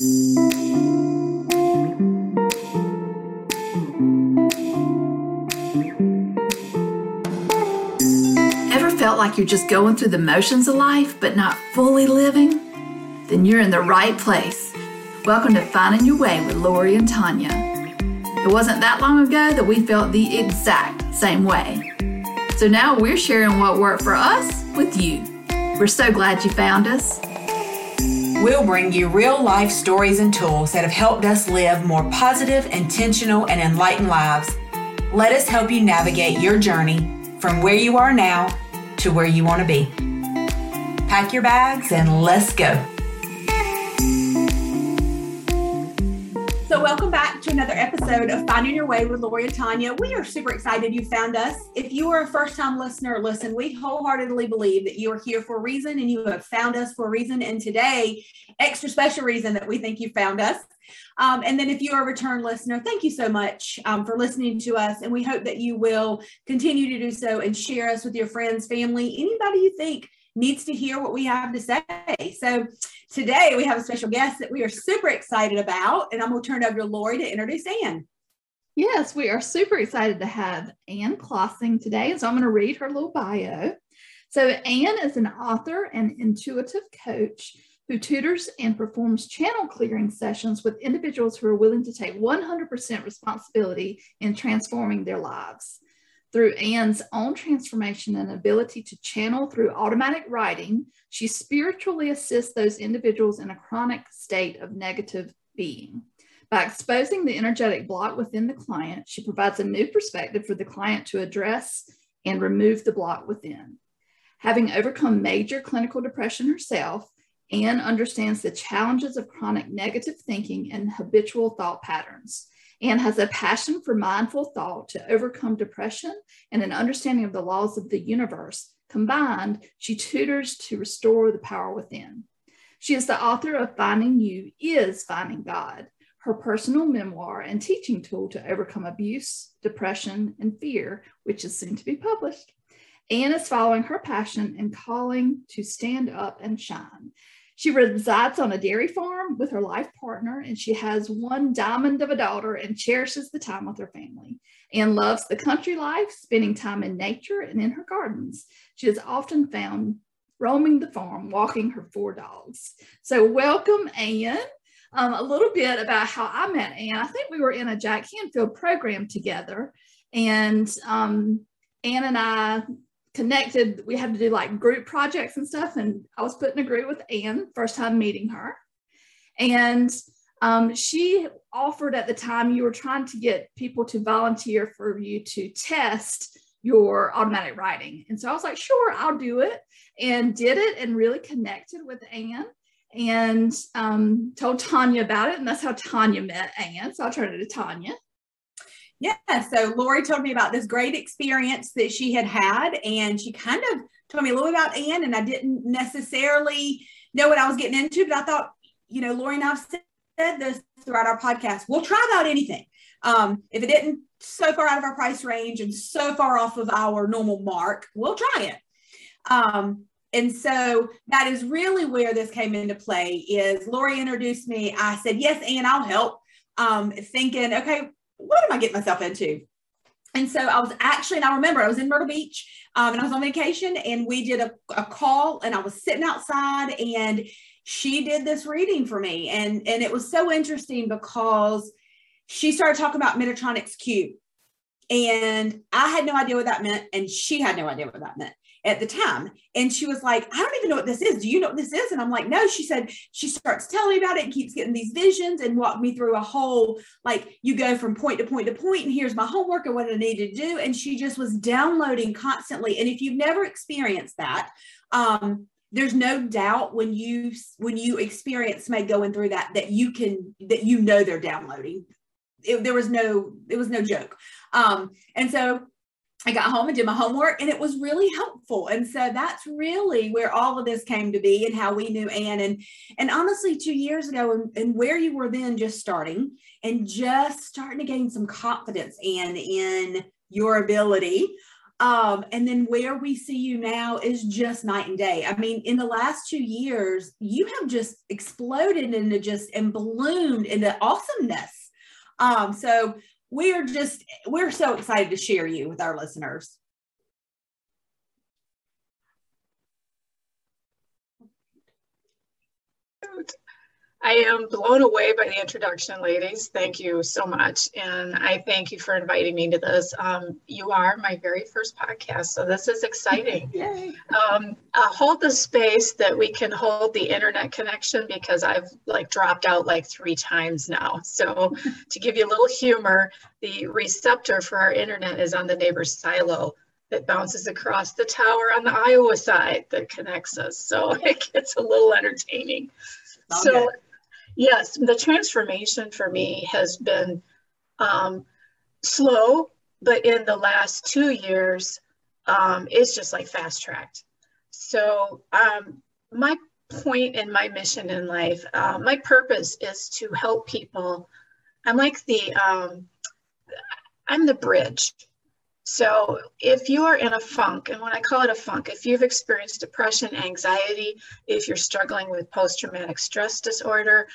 Ever felt like you're just going through the motions of life but not fully living? Then you're in the right place. Welcome to Finding Your Way with Lori and Tanya. It wasn't that long ago that we felt the exact same way. So now we're sharing what worked for us with you. We're so glad you found us. We'll bring you real life stories and tools that have helped us live more positive, intentional, and enlightened lives. Let us help you navigate your journey from where you are now to where you want to be. Pack your bags and let's go. So, welcome back to another episode of Finding Your Way with Lori and Tanya. We are super excited you found us. If you are a first time listener, listen, we wholeheartedly believe that you are here for a reason and you have found us for a reason. And today, extra special reason that we think you found us. Um, and then if you are a return listener, thank you so much um, for listening to us. And we hope that you will continue to do so and share us with your friends, family, anybody you think needs to hear what we have to say. So today we have a special guest that we are super excited about. And I'm going to turn it over to Lori to introduce Ann. Yes, we are super excited to have Ann Klossing today. So I'm going to read her little bio. So Ann is an author and intuitive coach who tutors and performs channel clearing sessions with individuals who are willing to take 100% responsibility in transforming their lives. Through Ann's own transformation and ability to channel through automatic writing, she spiritually assists those individuals in a chronic state of negative being. By exposing the energetic block within the client, she provides a new perspective for the client to address and remove the block within. Having overcome major clinical depression herself, Ann understands the challenges of chronic negative thinking and habitual thought patterns. Ann has a passion for mindful thought to overcome depression and an understanding of the laws of the universe. Combined, she tutors to restore the power within. She is the author of Finding You is Finding God, her personal memoir and teaching tool to overcome abuse, depression, and fear, which is soon to be published. Ann is following her passion and calling to stand up and shine. She resides on a dairy farm with her life partner, and she has one diamond of a daughter and cherishes the time with her family. Ann loves the country life, spending time in nature and in her gardens. She is often found roaming the farm, walking her four dogs. So, welcome, Ann. Um, a little bit about how I met Ann. I think we were in a Jack Canfield program together, and um, Ann and I connected. We had to do like group projects and stuff. And I was put in a group with Ann, first time meeting her. And um, she offered at the time you were trying to get people to volunteer for you to test your automatic writing. And so I was like, sure, I'll do it. And did it and really connected with Ann and um, told Tanya about it. And that's how Tanya met Ann. So I'll turn it to Tanya. Yeah. So Lori told me about this great experience that she had had, and she kind of told me a little about Ann, and I didn't necessarily know what I was getting into, but I thought, you know, Lori and I've said this throughout our podcast. We'll try about anything. Um, if it didn't so far out of our price range and so far off of our normal mark, we'll try it. Um, and so that is really where this came into play is Lori introduced me. I said, yes, Ann, I'll help. Um, thinking, okay, what am I getting myself into? And so I was actually, and I remember I was in Myrtle Beach um, and I was on vacation and we did a, a call and I was sitting outside and she did this reading for me. And, and it was so interesting because she started talking about Metatron's Cube. And I had no idea what that meant. And she had no idea what that meant at the time. And she was like, I don't even know what this is. Do you know what this is? And I'm like, no. She said, she starts telling me about it and keeps getting these visions and walked me through a whole, like, you go from point to point to point, and here's my homework and what I need to do. And she just was downloading constantly. And if you've never experienced that, um, there's no doubt when you when you experience somebody going through that that you can that you know they're downloading it, there was no it was no joke um and so I got home and did my homework and it was really helpful. And so that's really where all of this came to be and how we knew Ann. And, and honestly, two years ago and, and where you were then just starting and just starting to gain some confidence, Ann, in your ability. Um, and then where we see you now is just night and day. I mean, in the last two years, you have just exploded into just and bloomed into awesomeness. Um, so we're just we're so excited to share you with our listeners. I am blown away by the introduction, ladies. Thank you so much. And I thank you for inviting me to this. Um, you are my very first podcast, so this is exciting. Yay. Um, I'll hold the space that we can hold the internet connection because I've like dropped out like three times now. So to give you a little humor, the receptor for our internet is on the neighbor's silo that bounces across the tower on the Iowa side that connects us. So it gets a little entertaining. Okay. So yes, the transformation for me has been um, slow, but in the last two years, um, it's just like fast tracked. So um, my point and my mission in life, uh, my purpose is to help people. I'm like the, um, I'm the bridge. So if you are in a funk, and when I call it a funk, if you've experienced depression, anxiety, if you're struggling with post-traumatic stress disorder,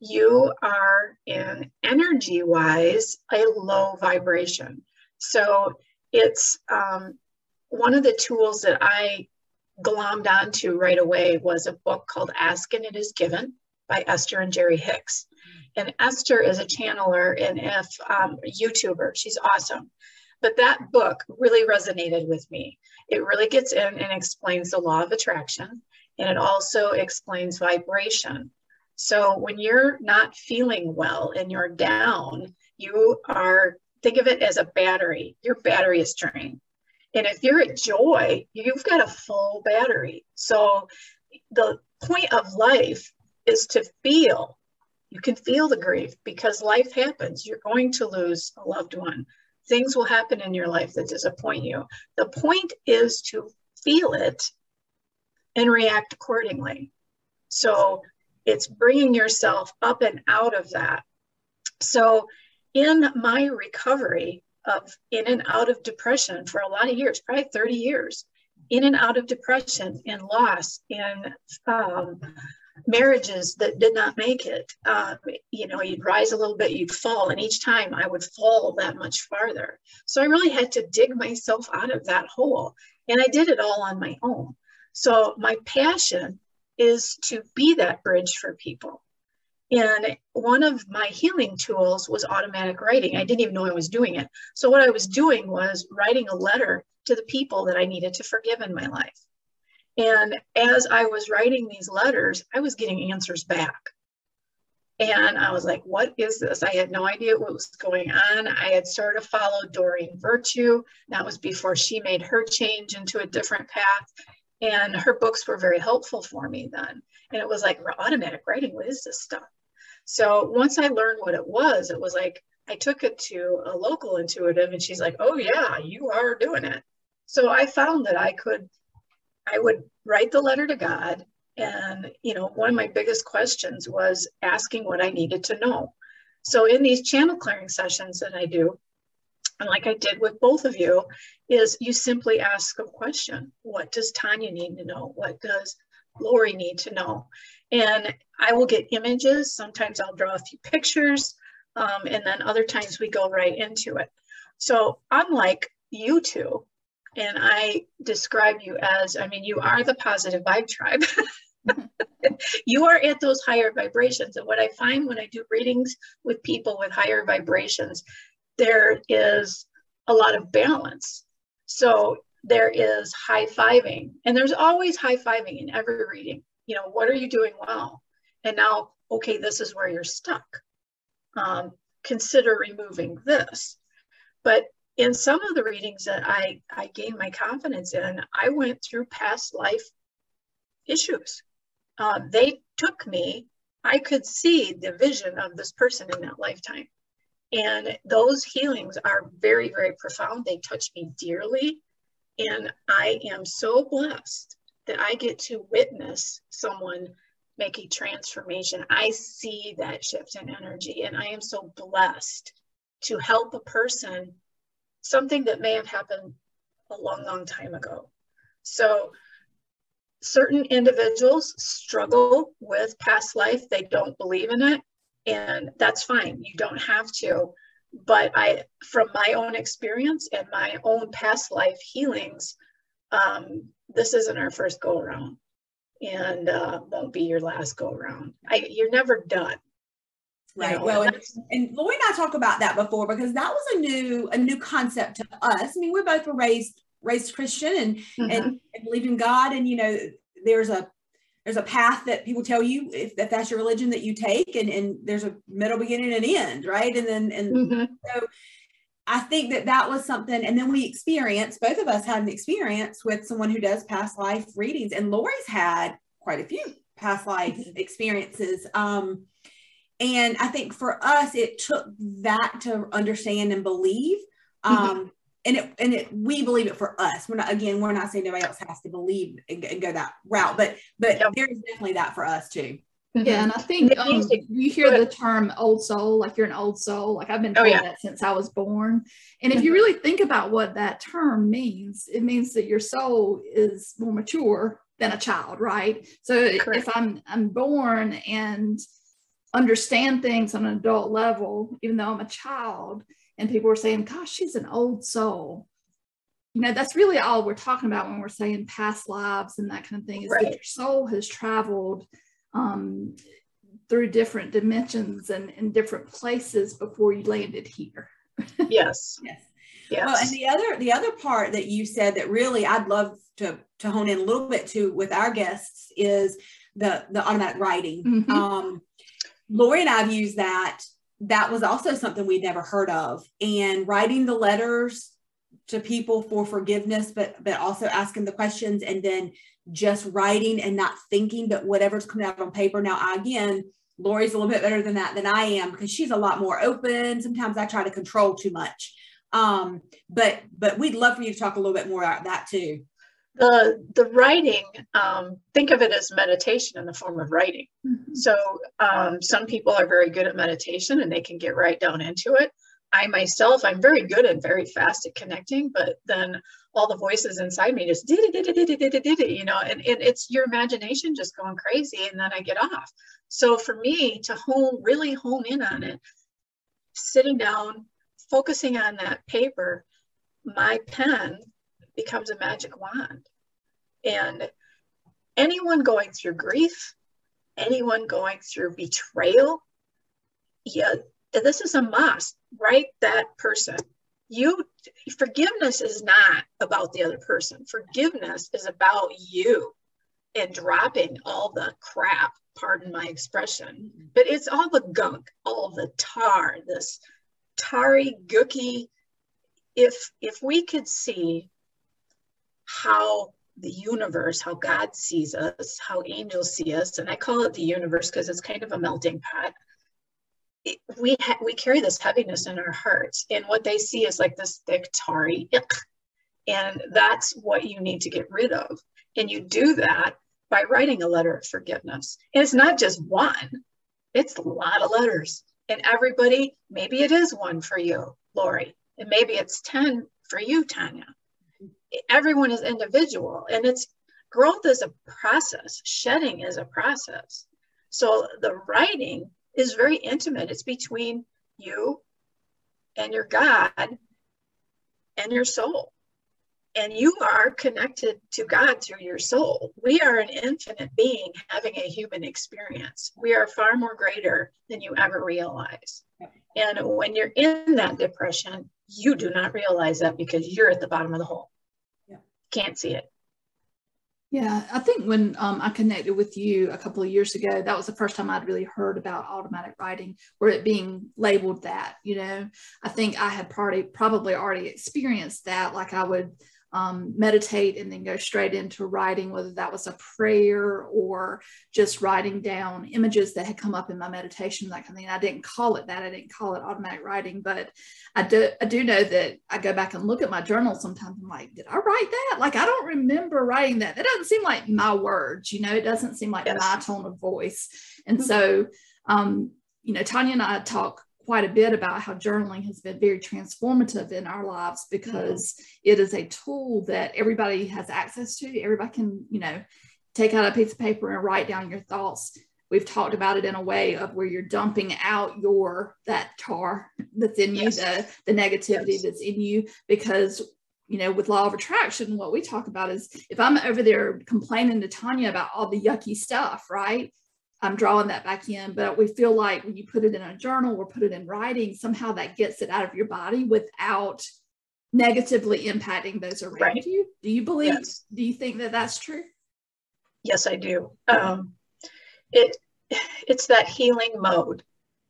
you are in energy wise a low vibration. So it's um, one of the tools that I glommed onto right away was a book called Ask and It Is Given by Esther and Jerry Hicks. And Esther is a channeler and if um, YouTuber. She's awesome. But that book really resonated with me. It really gets in and explains the law of attraction, and it also explains vibration. So when you're not feeling well and you're down, you are, think of it as a battery. Your battery is drained. And if you're at joy, you've got a full battery. So the point of life is to feel. You can feel the grief because life happens. You're going to lose a loved one. Things will happen in your life that disappoint you. The point is to feel it and react accordingly. So it's bringing yourself up and out of that. So, in my recovery of in and out of depression for a lot of years, probably 30 years, in and out of depression and loss in um, marriages that did not make it. Um, you know, you'd rise a little bit, you'd fall, and each time I would fall that much farther. So I really had to dig myself out of that hole, and I did it all on my own. So my passion is to be that bridge for people. And one of my healing tools was automatic writing. I didn't even know I was doing it. So, what I was doing was writing a letter to the people that I needed to forgive in my life. And as I was writing these letters, I was getting answers back. And I was like, what is this? I had no idea what was going on. I had sort of followed Doreen Virtue. That was before she made her change into a different path. And her books were very helpful for me then. And it was like automatic writing, what is this stuff? So once I learned what it was, it was like I took it to a local intuitive and she's like, oh yeah, you are doing it. So I found that I could, I would write the letter to God. And, you know, one of my biggest questions was asking what I needed to know. So in these channel clearing sessions that I do, and like I did with both of you, is you simply ask a question. What does Tanya need to know? What does Lori need to know? And I will get images. Sometimes I'll draw a few pictures, um, and then other times we go right into it. So unlike you two, and I describe you as, I mean, you are the positive vibe tribe. you are at those higher vibrations. And what I find when I do readings with people with higher vibrations there is a lot of balance. So there is high fiving, and there's always high fiving in every reading. You know, what are you doing well? And now, okay, this is where you're stuck. Um, consider removing this. But in some of the readings that I, I gained my confidence in, I went through past life issues. Uh, they took me, I could see the vision of this person in that lifetime. And those healings are very, very profound. They touch me dearly. And I am so blessed that I get to witness someone make a transformation. I see that shift in energy, and I am so blessed to help a person, something that may have happened a long, long time ago. So certain individuals struggle with past life. They don't believe in it. And that's fine. You don't have to. But I, from my own experience and my own past life healings, um, this isn't our first go around and uh, won't be your last go around. I, you're never done. Right. Well, and, and Lori and I talked about that before because that was a new a new concept to us. I mean, we both were raised raised Christian and, mm-hmm. and, and believe in God, and you know, there's a there's a path that people tell you if, if that's your religion that you take, and and there's a middle, beginning, and end, right? And then and mm-hmm. so I think that that was something, and then we experienced both of us had an experience with someone who does past life readings, and Lori's had quite a few past life mm-hmm. experiences. Um, and I think for us, it took that to understand and believe. Mm-hmm. Um, mm-hmm. And it, and it, we believe it for us. We're not, again, we're not saying nobody else has to believe and, and go that route, but, but yep. there is definitely that for us too. Mm-hmm. Yeah, and I think um, you hear the term old soul, like you're an old soul. Like I've been oh, told oh, yeah. that since I was born. And if you mm-hmm. really think about what that term means, it means that your soul is more mature than a child, right? So Correct. if I'm I'm born and understand things on an adult level, even though I'm a child, and people are saying, gosh, she's an old soul. You know, that's really all we're talking about when we're saying past lives and that kind of thing is right. that your soul has traveled um, through different dimensions and in different places before you landed here. yes. yes. Yes. Well, and the other the other part that you said that really I'd love to to hone in a little bit to with our guests is the the automatic writing. Mm-hmm. Um, Lori and I've used that. That was also something we'd never heard of. And writing the letters to people for forgiveness, but but also asking the questions and then just writing and not thinking, but whatever's coming out on paper. Now, again, Lori's a little bit better than that than I am because she's a lot more open. Sometimes I try to control too much. Um, but but we'd love for you to talk a little bit more about that too the the writing um, think of it as meditation in the form of writing. Mm-hmm. so um, some people are very good at meditation and they can get right down into it. I myself i'm very good and very fast at connecting but then all the voices inside me just did it did it did it did it did it you know and, and it's your imagination just going crazy and then i get off. So for me to hone really hone in on it sitting down focusing on that paper my pen becomes a magic wand. And anyone going through grief, anyone going through betrayal, yeah, this is a must. Write that person. You forgiveness is not about the other person. Forgiveness is about you and dropping all the crap, pardon my expression, but it's all the gunk, all the tar, this tarry, gooky. If if we could see how the universe, how God sees us, how angels see us, and I call it the universe because it's kind of a melting pot. It, we ha- we carry this heaviness in our hearts, and what they see is like this thick tarry, and that's what you need to get rid of. And you do that by writing a letter of forgiveness. And it's not just one; it's a lot of letters. And everybody, maybe it is one for you, Lori, and maybe it's ten for you, Tanya everyone is individual and it's growth is a process. Shedding is a process. So the writing is very intimate. It's between you and your god and your soul. And you are connected to god through your soul. We are an infinite being having a human experience. We are far more greater than you ever realize. And when you're in that depression you do not realize that because you're at the bottom of the hole can't see it. Yeah, I think when um, I connected with you a couple of years ago, that was the first time I'd really heard about automatic writing or it being labeled that. You know, I think I had probably probably already experienced that. Like I would um, meditate and then go straight into writing, whether that was a prayer or just writing down images that had come up in my meditation, that kind of thing. I didn't call it that. I didn't call it automatic writing, but I do, I do know that I go back and look at my journal sometimes. I'm like, did I write that? Like, I don't remember writing that. That doesn't seem like my words, you know, it doesn't seem like yes. my tone of voice. And mm-hmm. so, um, you know, Tanya and I talk quite a bit about how journaling has been very transformative in our lives mm. because it is a tool that everybody has access to. Everybody can, you know, take out a piece of paper and write down your thoughts. We've talked about it in a way of where you're dumping out your that tar that's in yes. you, the, the negativity yes. that's in you, because you know, with law of attraction, what we talk about is if I'm over there complaining to Tanya about all the yucky stuff, right? I'm drawing that back in. But we feel like when you put it in a journal or put it in writing, somehow that gets it out of your body without negatively impacting those around right. you. Do you believe, yes. do you think that that's true? Yes, I do. Um, it, it's that healing mode.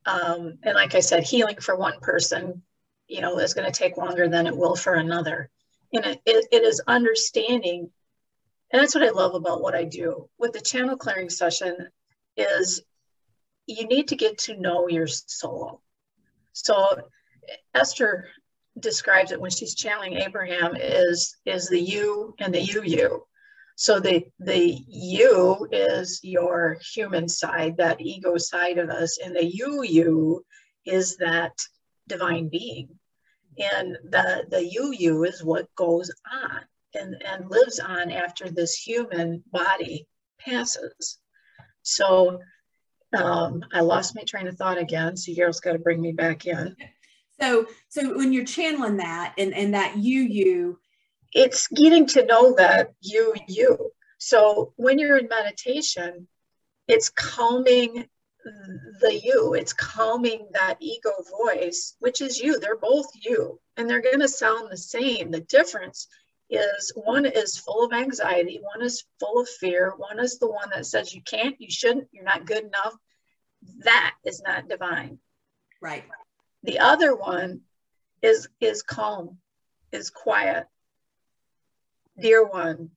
Um, and like I said, healing for one person, you know, is going to take longer than it will for another. And it, it, it is understanding and that's what I love about what I do. With the channel clearing session, is you need to get to know your soul. So Esther describes it when she's channeling Abraham is is the you and the you you. So the the you is your human side, that ego side of us, and the you you is that divine being. And the the you you is what goes on and, and lives on after this human body passes. So um, I lost my train of thought again. So Gail's got to bring me back in. So, so when you're channeling that and, and that you, you, it's getting to know that you, you. So when you're in meditation, it's calming the you, it's calming that ego voice, which is you. They're both you, and they're going to sound the same. The difference is one is full of anxiety, one is full of fear, one is the one that says you can't, you shouldn't, you're not good enough. That is not divine. Right. The other one is is calm, is quiet. Dear one,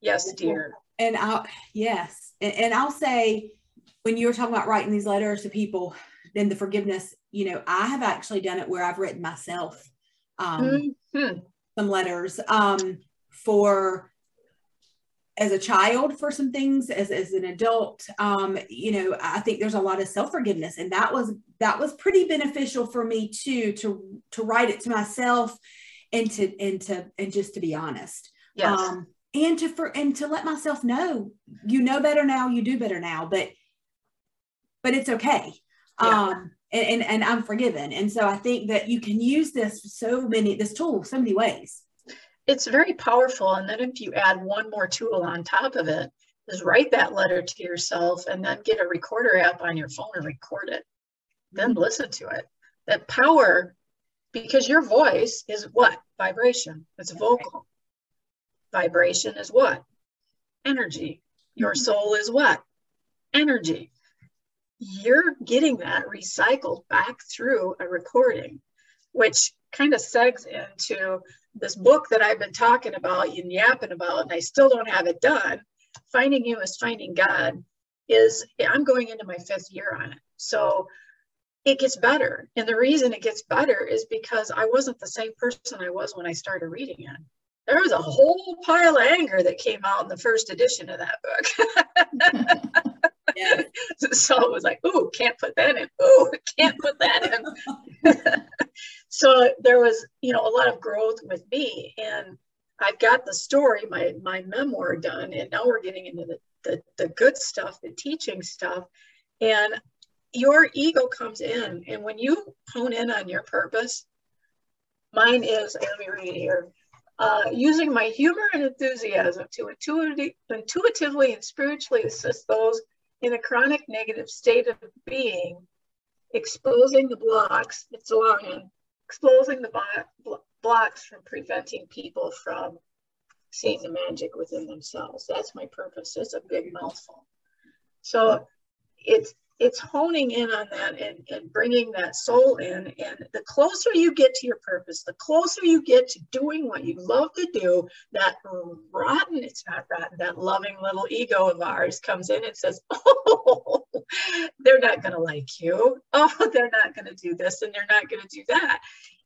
yes, dear. And I'll yes, and, and I'll say when you were talking about writing these letters to people, then the forgiveness, you know, I have actually done it where I've written myself. Um, mm-hmm some letters um, for as a child for some things as, as an adult um, you know i think there's a lot of self-forgiveness and that was that was pretty beneficial for me too to to write it to myself and to and to and just to be honest yes. um and to for and to let myself know you know better now you do better now but but it's okay yeah. um and, and, and I'm forgiven. And so I think that you can use this so many, this tool, so many ways. It's very powerful. And then if you add one more tool on top of it, is write that letter to yourself and then get a recorder app on your phone and record it. Then mm-hmm. listen to it. That power, because your voice is what? Vibration. It's vocal. Vibration is what? Energy. Your mm-hmm. soul is what? Energy you're getting that recycled back through a recording, which kind of segs into this book that I've been talking about and yapping about, and I still don't have it done. Finding You is Finding God is, I'm going into my fifth year on it. So it gets better. And the reason it gets better is because I wasn't the same person I was when I started reading it. There was a whole pile of anger that came out in the first edition of that book. So it was like, ooh, can't put that in. Ooh, can't put that in. so there was, you know, a lot of growth with me. And I've got the story, my my memoir done, and now we're getting into the, the, the good stuff, the teaching stuff. And your ego comes in. And when you hone in on your purpose, mine is, let me read here. Uh, using my humor and enthusiasm to intuitively, intuitively and spiritually assist those in a chronic negative state of being, exposing the blocks, it's long, exposing the blocks from preventing people from seeing the magic within themselves. That's my purpose. It's a big mouthful. So it's it's honing in on that and, and bringing that soul in. And the closer you get to your purpose, the closer you get to doing what you love to do, that rotten, it's not rotten, that loving little ego of ours comes in and says, Oh, they're not going to like you. Oh, they're not going to do this and they're not going to do that.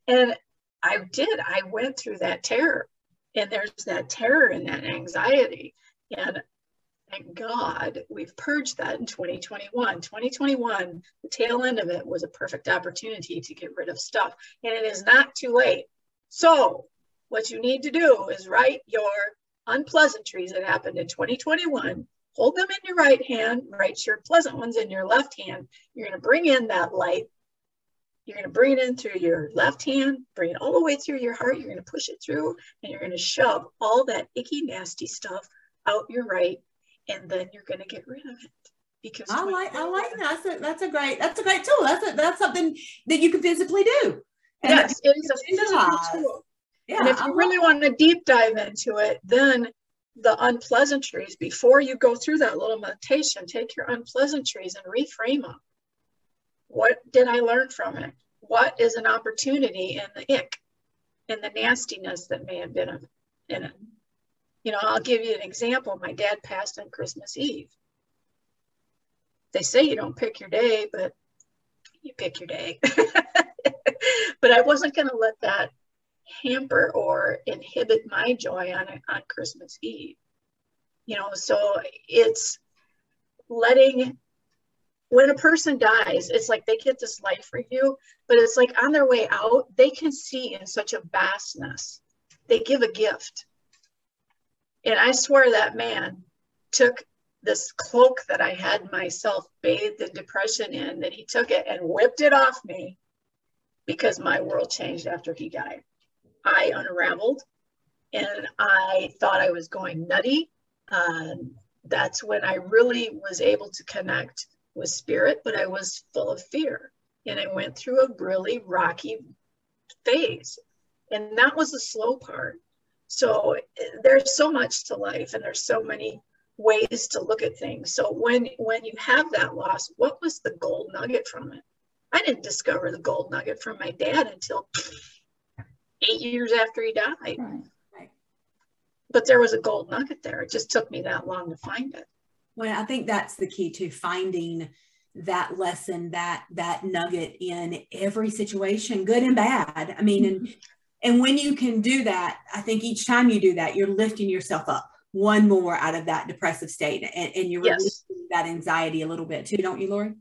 And I did, I went through that terror. And there's that terror and that anxiety. And thank God we've purged that in 2021. 2021, the tail end of it was a perfect opportunity to get rid of stuff, and it is not too late. So, what you need to do is write your unpleasantries that happened in 2021. Hold them in your right hand, write your pleasant ones in your left hand. You're going to bring in that light. You're going to bring it in through your left hand, bring it all the way through your heart. You're going to push it through, and you're going to shove all that icky, nasty stuff out your right and then you're going to get rid of it because I like I like that. That's a, that's a great that's a great tool. That's a, that's something that you can physically do. And yes, it is a physical tool. Yeah, and if you really want to deep dive into it, then the unpleasantries before you go through that little meditation, take your unpleasantries and reframe them. What did I learn from it? What is an opportunity in the ick and the nastiness that may have been in it? You know, I'll give you an example. My dad passed on Christmas Eve. They say you don't pick your day, but you pick your day. but I wasn't going to let that hamper or inhibit my joy on on Christmas Eve. You know, so it's letting when a person dies, it's like they get this life review, but it's like on their way out, they can see in such a vastness. They give a gift. And I swear that man took this cloak that I had myself bathed in depression in, that he took it and whipped it off me because my world changed after he died. I unraveled and I thought I was going nutty. Um, that's when I really was able to connect with spirit, but I was full of fear. And I went through a really rocky phase. And that was the slow part. So there's so much to life and there's so many ways to look at things. So when when you have that loss, what was the gold nugget from it? I didn't discover the gold nugget from my dad until eight years after he died. But there was a gold nugget there. It just took me that long to find it. Well, I think that's the key to finding that lesson, that that nugget in every situation, good and bad. I mean, and mm-hmm. And when you can do that, I think each time you do that, you're lifting yourself up one more out of that depressive state and, and you're yes. releasing that anxiety a little bit too, don't you, Lori?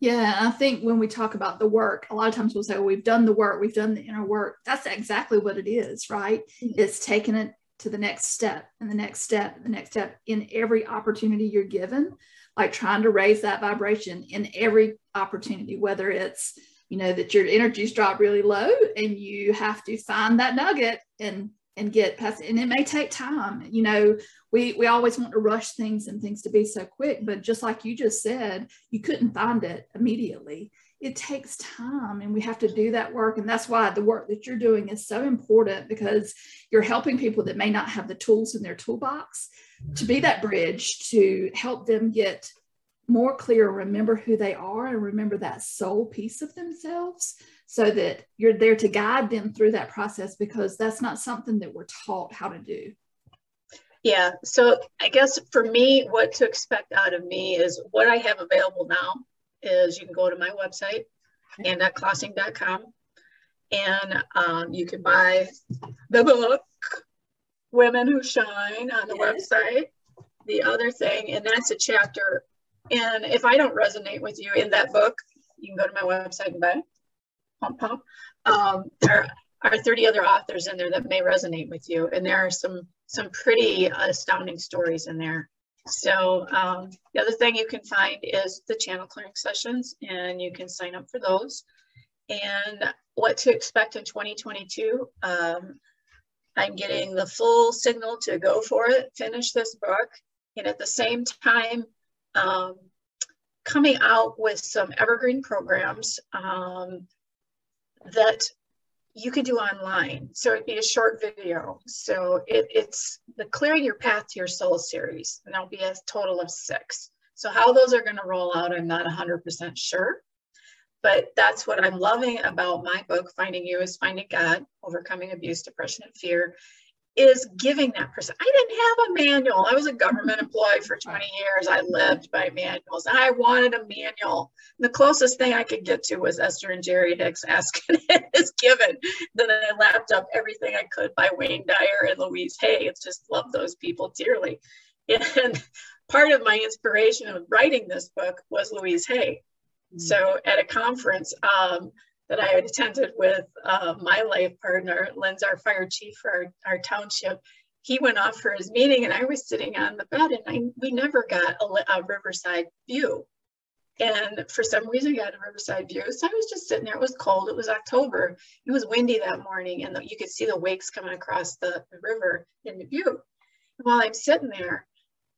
Yeah, I think when we talk about the work, a lot of times we'll say, well, we've done the work, we've done the inner work. That's exactly what it is, right? Mm-hmm. It's taking it to the next step and the next step and the next step in every opportunity you're given, like trying to raise that vibration in every opportunity, whether it's you know that your energy's drop really low and you have to find that nugget and and get past it. and it may take time you know we we always want to rush things and things to be so quick but just like you just said you couldn't find it immediately it takes time and we have to do that work and that's why the work that you're doing is so important because you're helping people that may not have the tools in their toolbox to be that bridge to help them get more clear, remember who they are and remember that soul piece of themselves so that you're there to guide them through that process because that's not something that we're taught how to do. Yeah. So I guess for me, what to expect out of me is what I have available now is you can go to my website, and.klossing.com, and um, you can buy the book, Women Who Shine, on the yes. website. The other thing, and that's a chapter and if I don't resonate with you in that book, you can go to my website and buy Pump Pump. Um, there are 30 other authors in there that may resonate with you. And there are some, some pretty astounding stories in there. So um, the other thing you can find is the channel clearing sessions and you can sign up for those. And what to expect in 2022. Um, I'm getting the full signal to go for it, finish this book. And at the same time, um, coming out with some evergreen programs um, that you can do online. So it'd be a short video. So it, it's the Clearing Your Path to Your Soul series, and there'll be a total of six. So how those are going to roll out, I'm not 100% sure. But that's what I'm loving about my book, Finding You is Finding God, Overcoming Abuse, Depression, and Fear, is giving that person. I didn't have a manual. I was a government employee for 20 years. I lived by manuals. I wanted a manual. The closest thing I could get to was Esther and Jerry Hicks asking it is given. Then I lapped up everything I could by Wayne Dyer and Louise Hay. It's just love those people dearly. And part of my inspiration of writing this book was Louise Hay. Mm-hmm. So at a conference um, that I had attended with uh, my life partner, Lynn's our fire chief for our, our township, he went off for his meeting and I was sitting on the bed and I, we never got a, a riverside view. And for some reason, I got a riverside view. So I was just sitting there. It was cold. It was October. It was windy that morning, and the, you could see the wakes coming across the, the river in the view. And while I'm sitting there,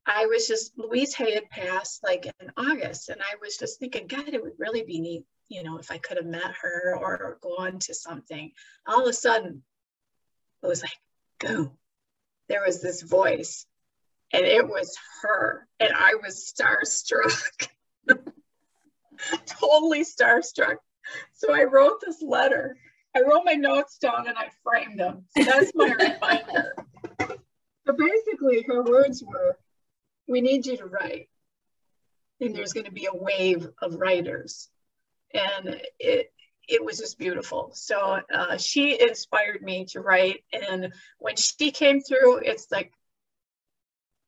I was just Louise had passed like in August, and I was just thinking, God, it would really be neat, you know, if I could have met her or, gone to something. All of a sudden, it was like, boom, there was this voice, and it was her, and I was starstruck. totally starstruck. So I wrote this letter. I wrote my notes down and I framed them. So that's my reminder. But basically, her words were, We need you to write. And there's going to be a wave of writers. And it, it was just beautiful. So uh, she inspired me to write. And when she came through, it's like,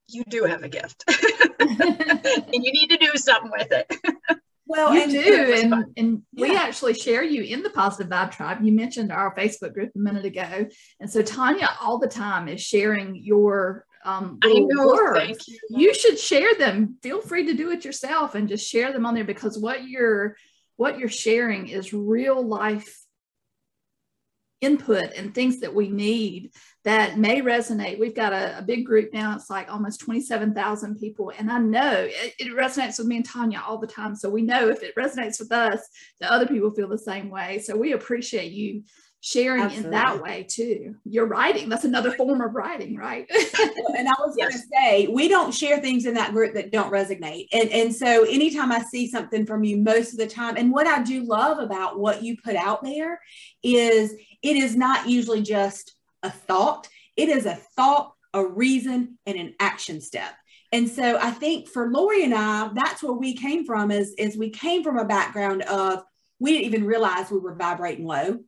you do have a gift and you need to do something with it. Well, you do, and and yeah. we actually share you in the Positive Vibe Tribe. You mentioned our Facebook group a minute ago, and so Tanya all the time is sharing your um, I know, words. You. you should share them. Feel free to do it yourself and just share them on there because what you're what you're sharing is real life input and things that we need that may resonate. We've got a, a big group now. It's like almost 27,000 people. And I know it, it, resonates with me and Tanya all the time. So we know if it resonates with us, that other people feel the same way. So we appreciate you sharing Absolutely. in that way too. You're writing. That's another form of writing, right? and I was yes. going to say, we don't share things in that group that don't resonate. And, and so anytime I see something from you most of the time, and what I do love about what you put out there is it is not usually just a thought, it is a thought, a reason, and an action step. And so I think for Lori and I, that's where we came from is, is we came from a background of we didn't even realize we were vibrating low.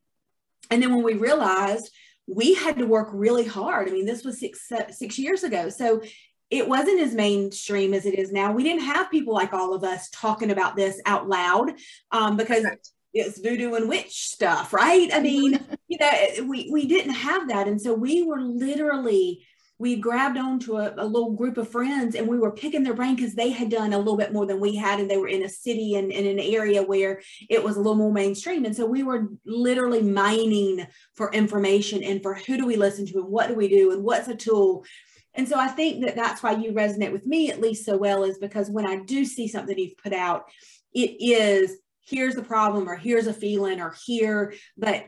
And then when we realized we had to work really hard. I mean, this was six six years ago. So it wasn't as mainstream as it is now. We didn't have people like all of us talking about this out loud um, because right it's voodoo and witch stuff, right? I mean, you know, we we didn't have that, and so we were literally we grabbed onto a, a little group of friends and we were picking their brain because they had done a little bit more than we had and they were in a city and in an area where it was a little more mainstream. And so we were literally mining for information and for who do we listen to and what do we do and what's a tool. And so i think that that's why you resonate with me at least so well is because when i do see something you've put out it is here's the problem or here's a feeling or here but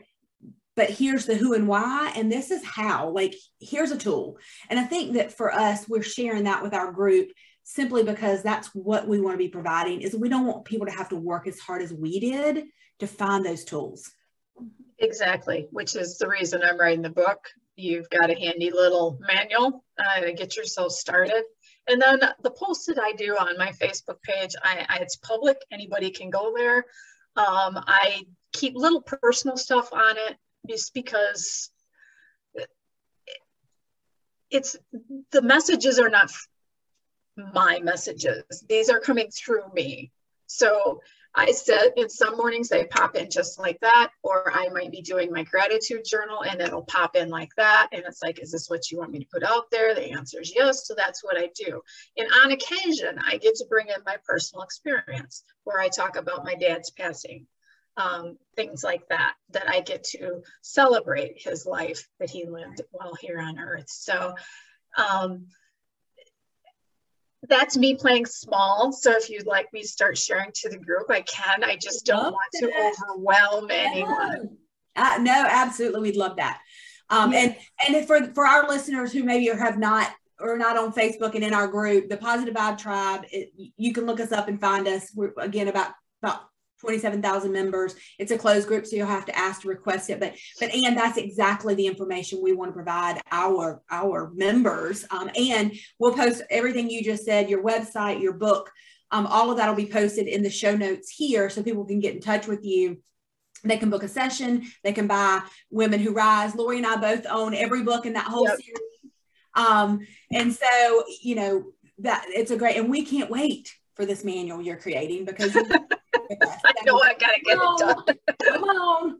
but here's the who and why and this is how like here's a tool and i think that for us we're sharing that with our group simply because that's what we want to be providing is we don't want people to have to work as hard as we did to find those tools exactly which is the reason i'm writing the book you've got a handy little manual uh, to get yourself started and then the posts that I do on my Facebook page, I, I it's public. Anybody can go there. Um, I keep little personal stuff on it just because it's the messages are not my messages. These are coming through me. So I said in some mornings they pop in just like that, or I might be doing my gratitude journal and it'll pop in like that. And it's like, is this what you want me to put out there? The answer is yes. So that's what I do. And on occasion, I get to bring in my personal experience where I talk about my dad's passing, um, things like that, that I get to celebrate his life that he lived while here on earth. So, um, that's me playing small. So if you'd like me to start sharing to the group, I can. I just don't want to overwhelm anyone. Uh, no, absolutely. We'd love that. Um, yeah. And and for for our listeners who maybe have not or not on Facebook and in our group, the Positive Vibe Tribe, it, you can look us up and find us. We're again about about 27,000 members. It's a closed group, so you'll have to ask to request it. But, but and that's exactly the information we want to provide our our members. Um, and we'll post everything you just said, your website, your book, um, all of that will be posted in the show notes here, so people can get in touch with you. They can book a session. They can buy Women Who Rise. Lori and I both own every book in that whole yep. series. Um, and so, you know, that it's a great, and we can't wait for this manual you're creating because I know I gotta get it done. Come on.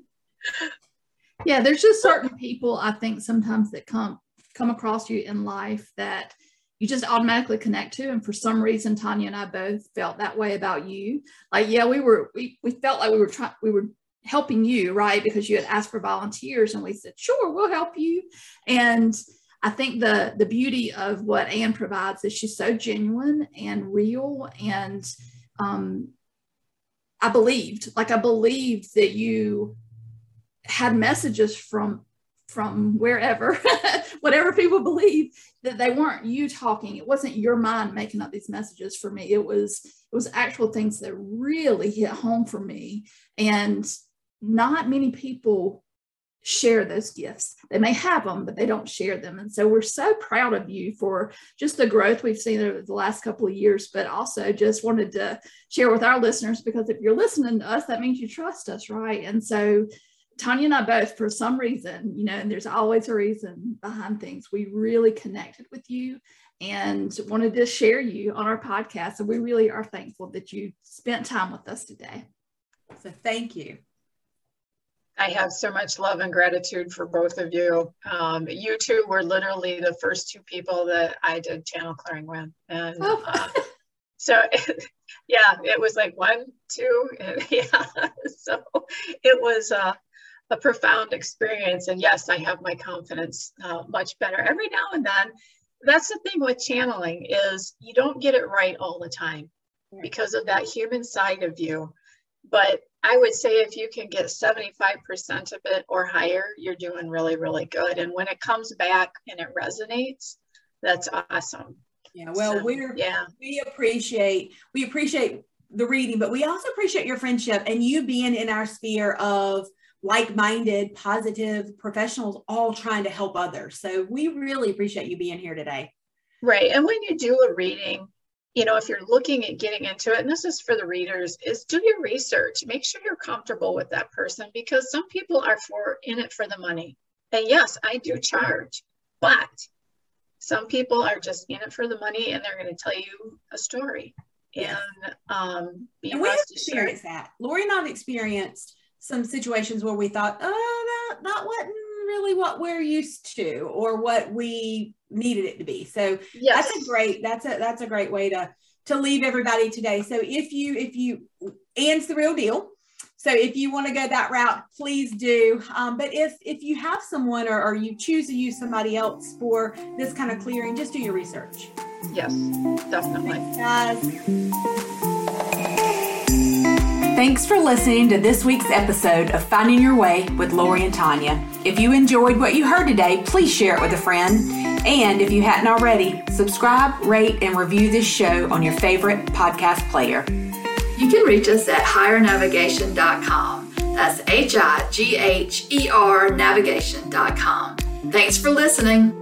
Yeah, there's just certain people I think sometimes that come come across you in life that you just automatically connect to. And for some reason, Tanya and I both felt that way about you. Like, yeah, we were we we felt like we were trying we were helping you, right? Because you had asked for volunteers and we said, sure, we'll help you. And I think the the beauty of what Ann provides is she's so genuine and real. And um, I believed, like I believed that you had messages from from wherever, whatever people believe, that they weren't you talking. It wasn't your mind making up these messages for me. It was it was actual things that really hit home for me. And not many people share those gifts. They may have them, but they don't share them. And so we're so proud of you for just the growth we've seen over the last couple of years, but also just wanted to share with our listeners because if you're listening to us, that means you trust us, right? And so Tanya and I both, for some reason, you know, and there's always a reason behind things, we really connected with you and wanted to share you on our podcast. And we really are thankful that you spent time with us today. So thank you. I have so much love and gratitude for both of you. Um, you two were literally the first two people that I did channel clearing with. And oh. uh, so, yeah, it was like one, two, and yeah. So it was, uh, a profound experience. And yes, I have my confidence uh, much better every now and then. That's the thing with channeling is you don't get it right all the time because of that human side of you. But I would say if you can get 75% of it or higher, you're doing really, really good. And when it comes back and it resonates, that's awesome. Yeah, well, so, we're yeah, we appreciate we appreciate the reading, but we also appreciate your friendship and you being in our sphere of like-minded, positive professionals all trying to help others. So we really appreciate you being here today. Right. And when you do a reading, you know, if you're looking at getting into it, and this is for the readers, is do your research. Make sure you're comfortable with that person because some people are for in it for the money. And yes, I do charge, but some people are just in it for the money and they're going to tell you a story. And um, and we have experienced that. Lori and I've experienced some situations where we thought, oh, that, that wasn't really what we're used to or what we needed it to be. So yes. that's a great, that's a, that's a great way to, to leave everybody today. So if you, if you, Ann's the real deal. So if you want to go that route, please do. Um, but if if you have someone or, or you choose to use somebody else for this kind of clearing, just do your research. Yes, definitely. Thanks, guys. Thanks for listening to this week's episode of Finding Your Way with Lori and Tanya. If you enjoyed what you heard today, please share it with a friend. And if you hadn't already, subscribe, rate, and review this show on your favorite podcast player. You can reach us at highernavigation.com. That's H I G H E R navigation.com. Thanks for listening.